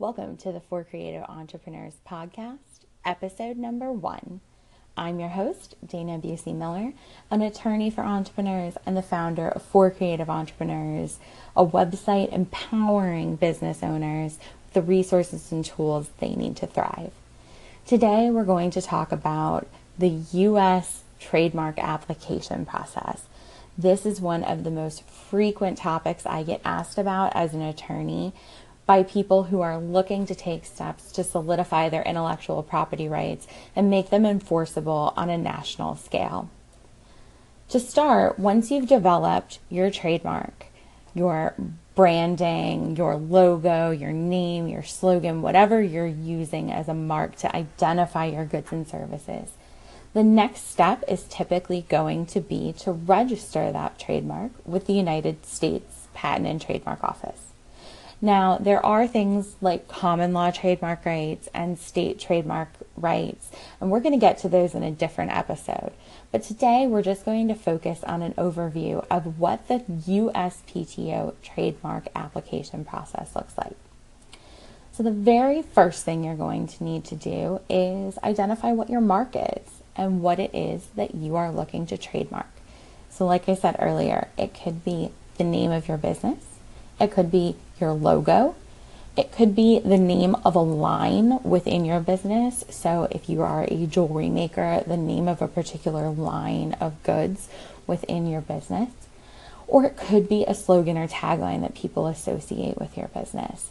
Welcome to the For Creative Entrepreneurs podcast, episode number one. I'm your host, Dana Busey Miller, an attorney for entrepreneurs and the founder of For Creative Entrepreneurs, a website empowering business owners with the resources and tools they need to thrive. Today, we're going to talk about the U.S. trademark application process. This is one of the most frequent topics I get asked about as an attorney by people who are looking to take steps to solidify their intellectual property rights and make them enforceable on a national scale. To start, once you've developed your trademark, your branding, your logo, your name, your slogan, whatever you're using as a mark to identify your goods and services, the next step is typically going to be to register that trademark with the United States Patent and Trademark Office. Now, there are things like common law trademark rights and state trademark rights, and we're going to get to those in a different episode. But today we're just going to focus on an overview of what the USPTO trademark application process looks like. So, the very first thing you're going to need to do is identify what your mark is and what it is that you are looking to trademark. So, like I said earlier, it could be the name of your business, it could be your logo. It could be the name of a line within your business. So, if you are a jewelry maker, the name of a particular line of goods within your business. Or it could be a slogan or tagline that people associate with your business.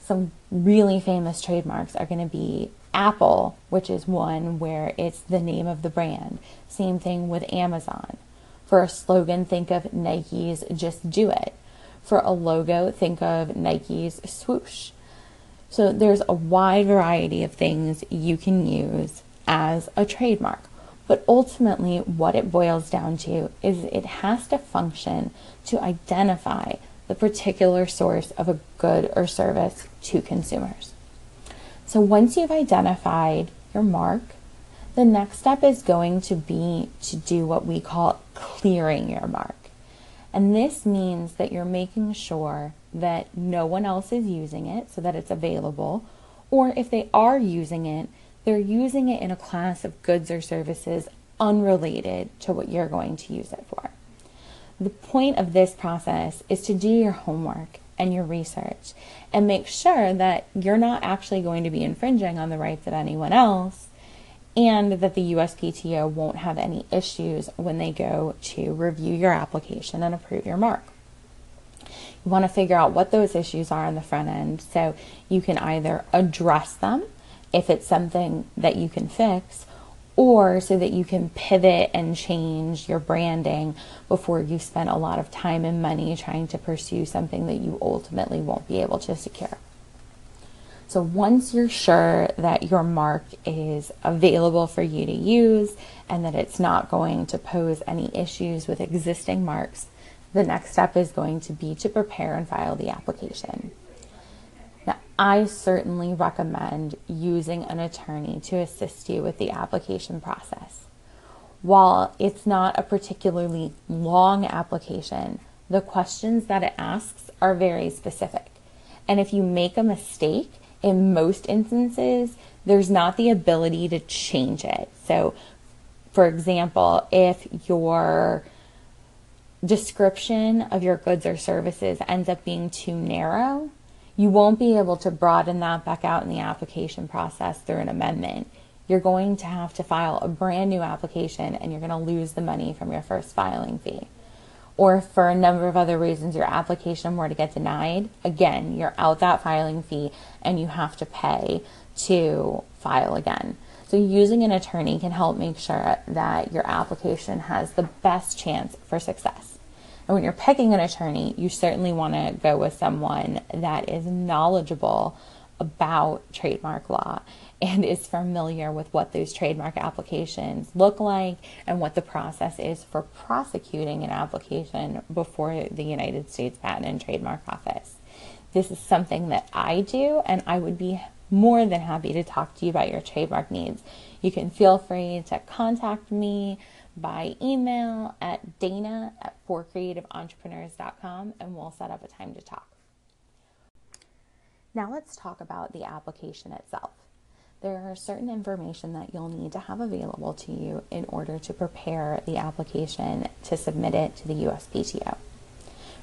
Some really famous trademarks are going to be Apple, which is one where it's the name of the brand. Same thing with Amazon. For a slogan, think of Nike's Just Do It. For a logo, think of Nike's swoosh. So there's a wide variety of things you can use as a trademark. But ultimately, what it boils down to is it has to function to identify the particular source of a good or service to consumers. So once you've identified your mark, the next step is going to be to do what we call clearing your mark. And this means that you're making sure that no one else is using it so that it's available, or if they are using it, they're using it in a class of goods or services unrelated to what you're going to use it for. The point of this process is to do your homework and your research and make sure that you're not actually going to be infringing on the rights of anyone else and that the USPTO won't have any issues when they go to review your application and approve your mark. You want to figure out what those issues are on the front end so you can either address them if it's something that you can fix or so that you can pivot and change your branding before you spend a lot of time and money trying to pursue something that you ultimately won't be able to secure. So once you're sure that your mark is available for you to use and that it's not going to pose any issues with existing marks, the next step is going to be to prepare and file the application. Now, I certainly recommend using an attorney to assist you with the application process. While it's not a particularly long application, the questions that it asks are very specific. And if you make a mistake, in most instances, there's not the ability to change it. So, for example, if your description of your goods or services ends up being too narrow, you won't be able to broaden that back out in the application process through an amendment. You're going to have to file a brand new application and you're going to lose the money from your first filing fee or for a number of other reasons your application were to get denied, again, you're out that filing fee and you have to pay to file again. So, using an attorney can help make sure that your application has the best chance for success. And when you're picking an attorney, you certainly want to go with someone that is knowledgeable about trademark law and is familiar with what those trademark applications look like and what the process is for prosecuting an application before the United States Patent and Trademark Office. This is something that I do, and I would be more than happy to talk to you about your trademark needs. You can feel free to contact me by email at dana at forcreativeentrepreneurs.com and we'll set up a time to talk. Now let's talk about the application itself. There are certain information that you'll need to have available to you in order to prepare the application to submit it to the USPTO.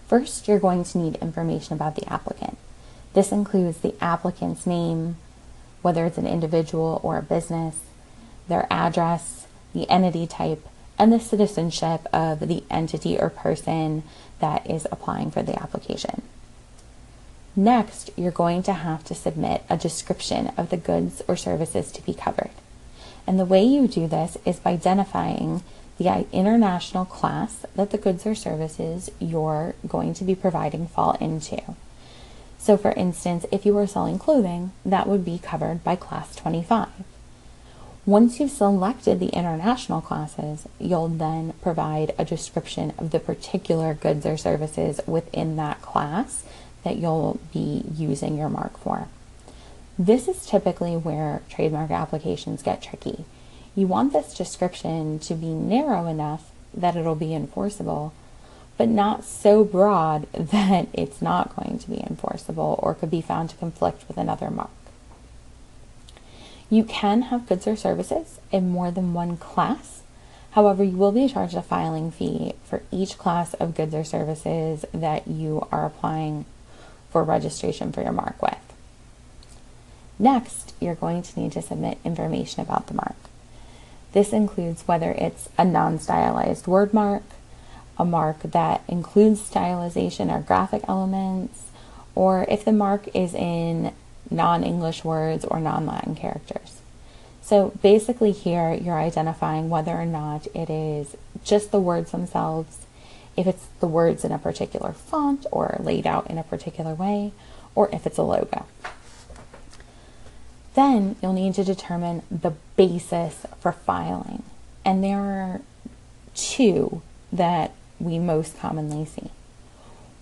First, you're going to need information about the applicant. This includes the applicant's name, whether it's an individual or a business, their address, the entity type, and the citizenship of the entity or person that is applying for the application. Next, you're going to have to submit a description of the goods or services to be covered. And the way you do this is by identifying the international class that the goods or services you're going to be providing fall into. So, for instance, if you were selling clothing, that would be covered by Class 25. Once you've selected the international classes, you'll then provide a description of the particular goods or services within that class that you'll be using your mark for. This is typically where trademark applications get tricky. You want this description to be narrow enough that it'll be enforceable, but not so broad that it's not going to be enforceable or could be found to conflict with another mark. You can have goods or services in more than one class. However, you will be charged a filing fee for each class of goods or services that you are applying for registration for your mark with. Next, you're going to need to submit information about the mark. This includes whether it's a non stylized word mark, a mark that includes stylization or graphic elements, or if the mark is in non English words or non Latin characters. So basically, here you're identifying whether or not it is just the words themselves if it's the words in a particular font or laid out in a particular way, or if it's a logo. Then you'll need to determine the basis for filing. And there are two that we most commonly see.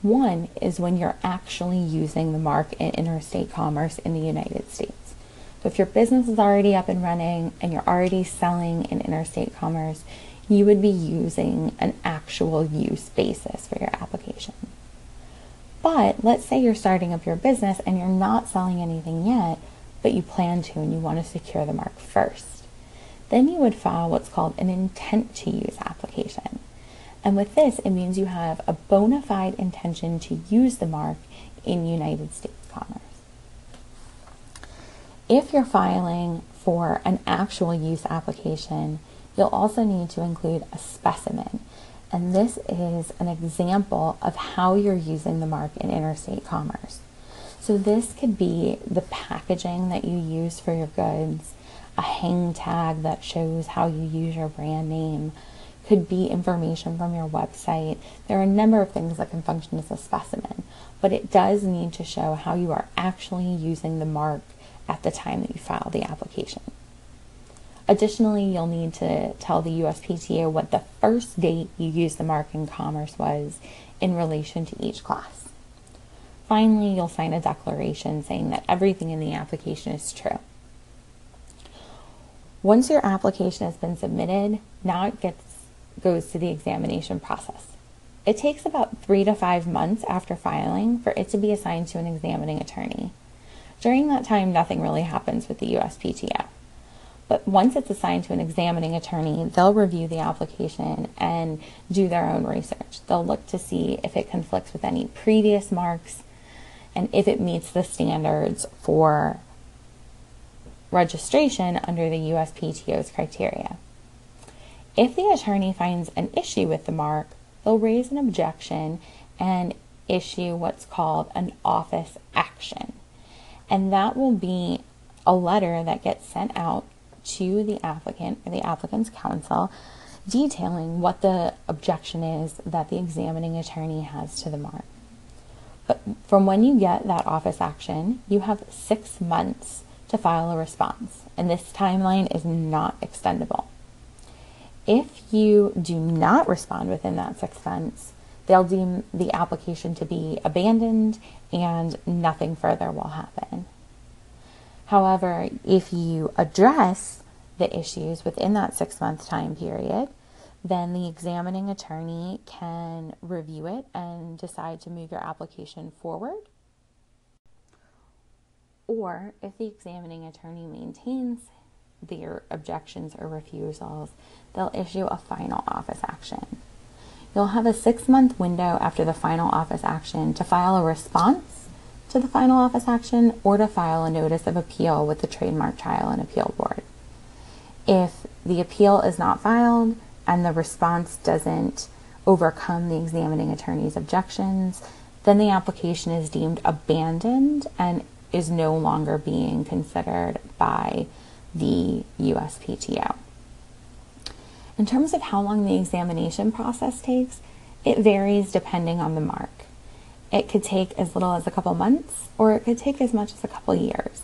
One is when you're actually using the mark in interstate commerce in the United States. So if your business is already up and running and you're already selling in interstate commerce, you would be using an actual use basis for your application. But let's say you're starting up your business and you're not selling anything yet, but you plan to and you want to secure the mark first. Then you would file what's called an intent to use application. And with this, it means you have a bona fide intention to use the mark in United States commerce. If you're filing for an actual use application, You'll also need to include a specimen. And this is an example of how you're using the mark in interstate commerce. So this could be the packaging that you use for your goods, a hang tag that shows how you use your brand name, could be information from your website. There are a number of things that can function as a specimen, but it does need to show how you are actually using the mark at the time that you file the application. Additionally, you'll need to tell the USPTO what the first date you used the mark in commerce was in relation to each class. Finally, you'll sign a declaration saying that everything in the application is true. Once your application has been submitted, now it gets goes to the examination process. It takes about three to five months after filing for it to be assigned to an examining attorney. During that time, nothing really happens with the USPTO. But once it's assigned to an examining attorney, they'll review the application and do their own research. They'll look to see if it conflicts with any previous marks and if it meets the standards for registration under the USPTO's criteria. If the attorney finds an issue with the mark, they'll raise an objection and issue what's called an office action. And that will be a letter that gets sent out to the applicant or the applicant's counsel detailing what the objection is that the examining attorney has to the mark. But from when you get that office action, you have six months to file a response, and this timeline is not extendable. If you do not respond within that six months, they'll deem the application to be abandoned and nothing further will happen. However, if you address the issues within that six month time period, then the examining attorney can review it and decide to move your application forward or if the examining attorney maintains their objections or refusals, they'll issue a final office action. You'll have a six month window after the final office action to file a response to the final office action or to file a notice of appeal with the Trademark Trial and Appeal Board. If the appeal is not filed and the response doesn't overcome the examining attorney's objections, then the application is deemed abandoned and is no longer being considered by the USPTO. In terms of how long the examination process takes, it varies depending on the mark. It could take as little as a couple months or it could take as much as a couple years.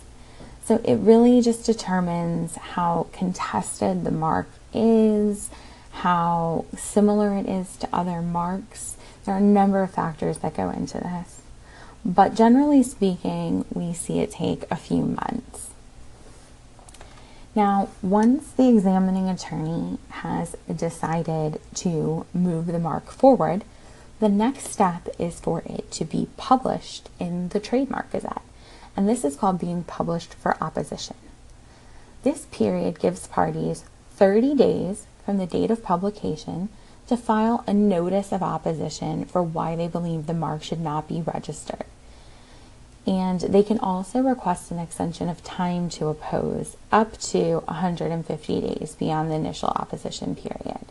So it really just determines how contested the mark is, how similar it is to other marks. There are a number of factors that go into this. But generally speaking, we see it take a few months. Now, once the examining attorney has decided to move the mark forward, the next step is for it to be published in the Trademark Gazette, and this is called being published for opposition. This period gives parties 30 days from the date of publication to file a notice of opposition for why they believe the mark should not be registered. And they can also request an extension of time to oppose up to 150 days beyond the initial opposition period.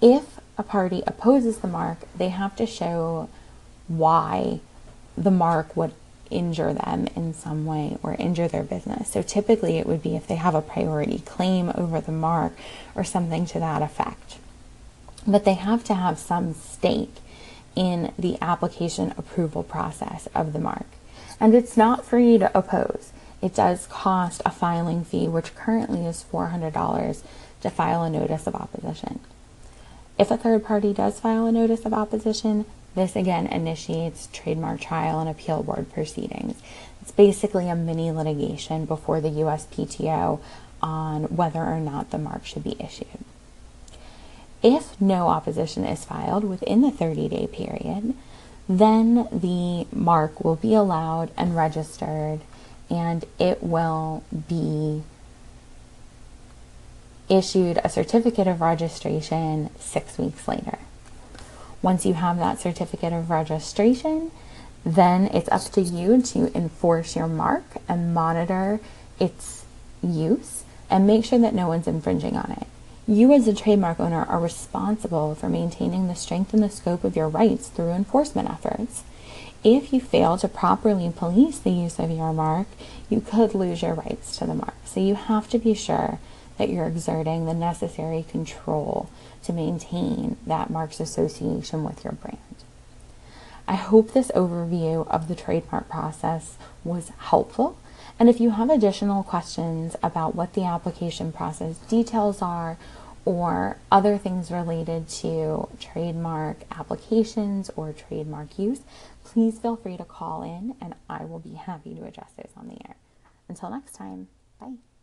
If a party opposes the mark, they have to show why the mark would injure them in some way or injure their business. So typically it would be if they have a priority claim over the mark or something to that effect. But they have to have some stake in the application approval process of the mark. And it's not free to oppose. It does cost a filing fee, which currently is $400 to file a notice of opposition. If a third party does file a notice of opposition, this again initiates trademark trial and appeal board proceedings. It's basically a mini litigation before the USPTO on whether or not the mark should be issued. If no opposition is filed within the 30 day period, then the mark will be allowed and registered and it will be issued a certificate of registration six weeks later. Once you have that certificate of registration, then it's up to you to enforce your mark and monitor its use and make sure that no one's infringing on it. You, as a trademark owner, are responsible for maintaining the strength and the scope of your rights through enforcement efforts. If you fail to properly police the use of your mark, you could lose your rights to the mark. So you have to be sure that you're exerting the necessary control to maintain that mark's association with your brand. I hope this overview of the trademark process was helpful. And if you have additional questions about what the application process details are or other things related to trademark applications or trademark use, please feel free to call in and I will be happy to address those on the air. Until next time, bye.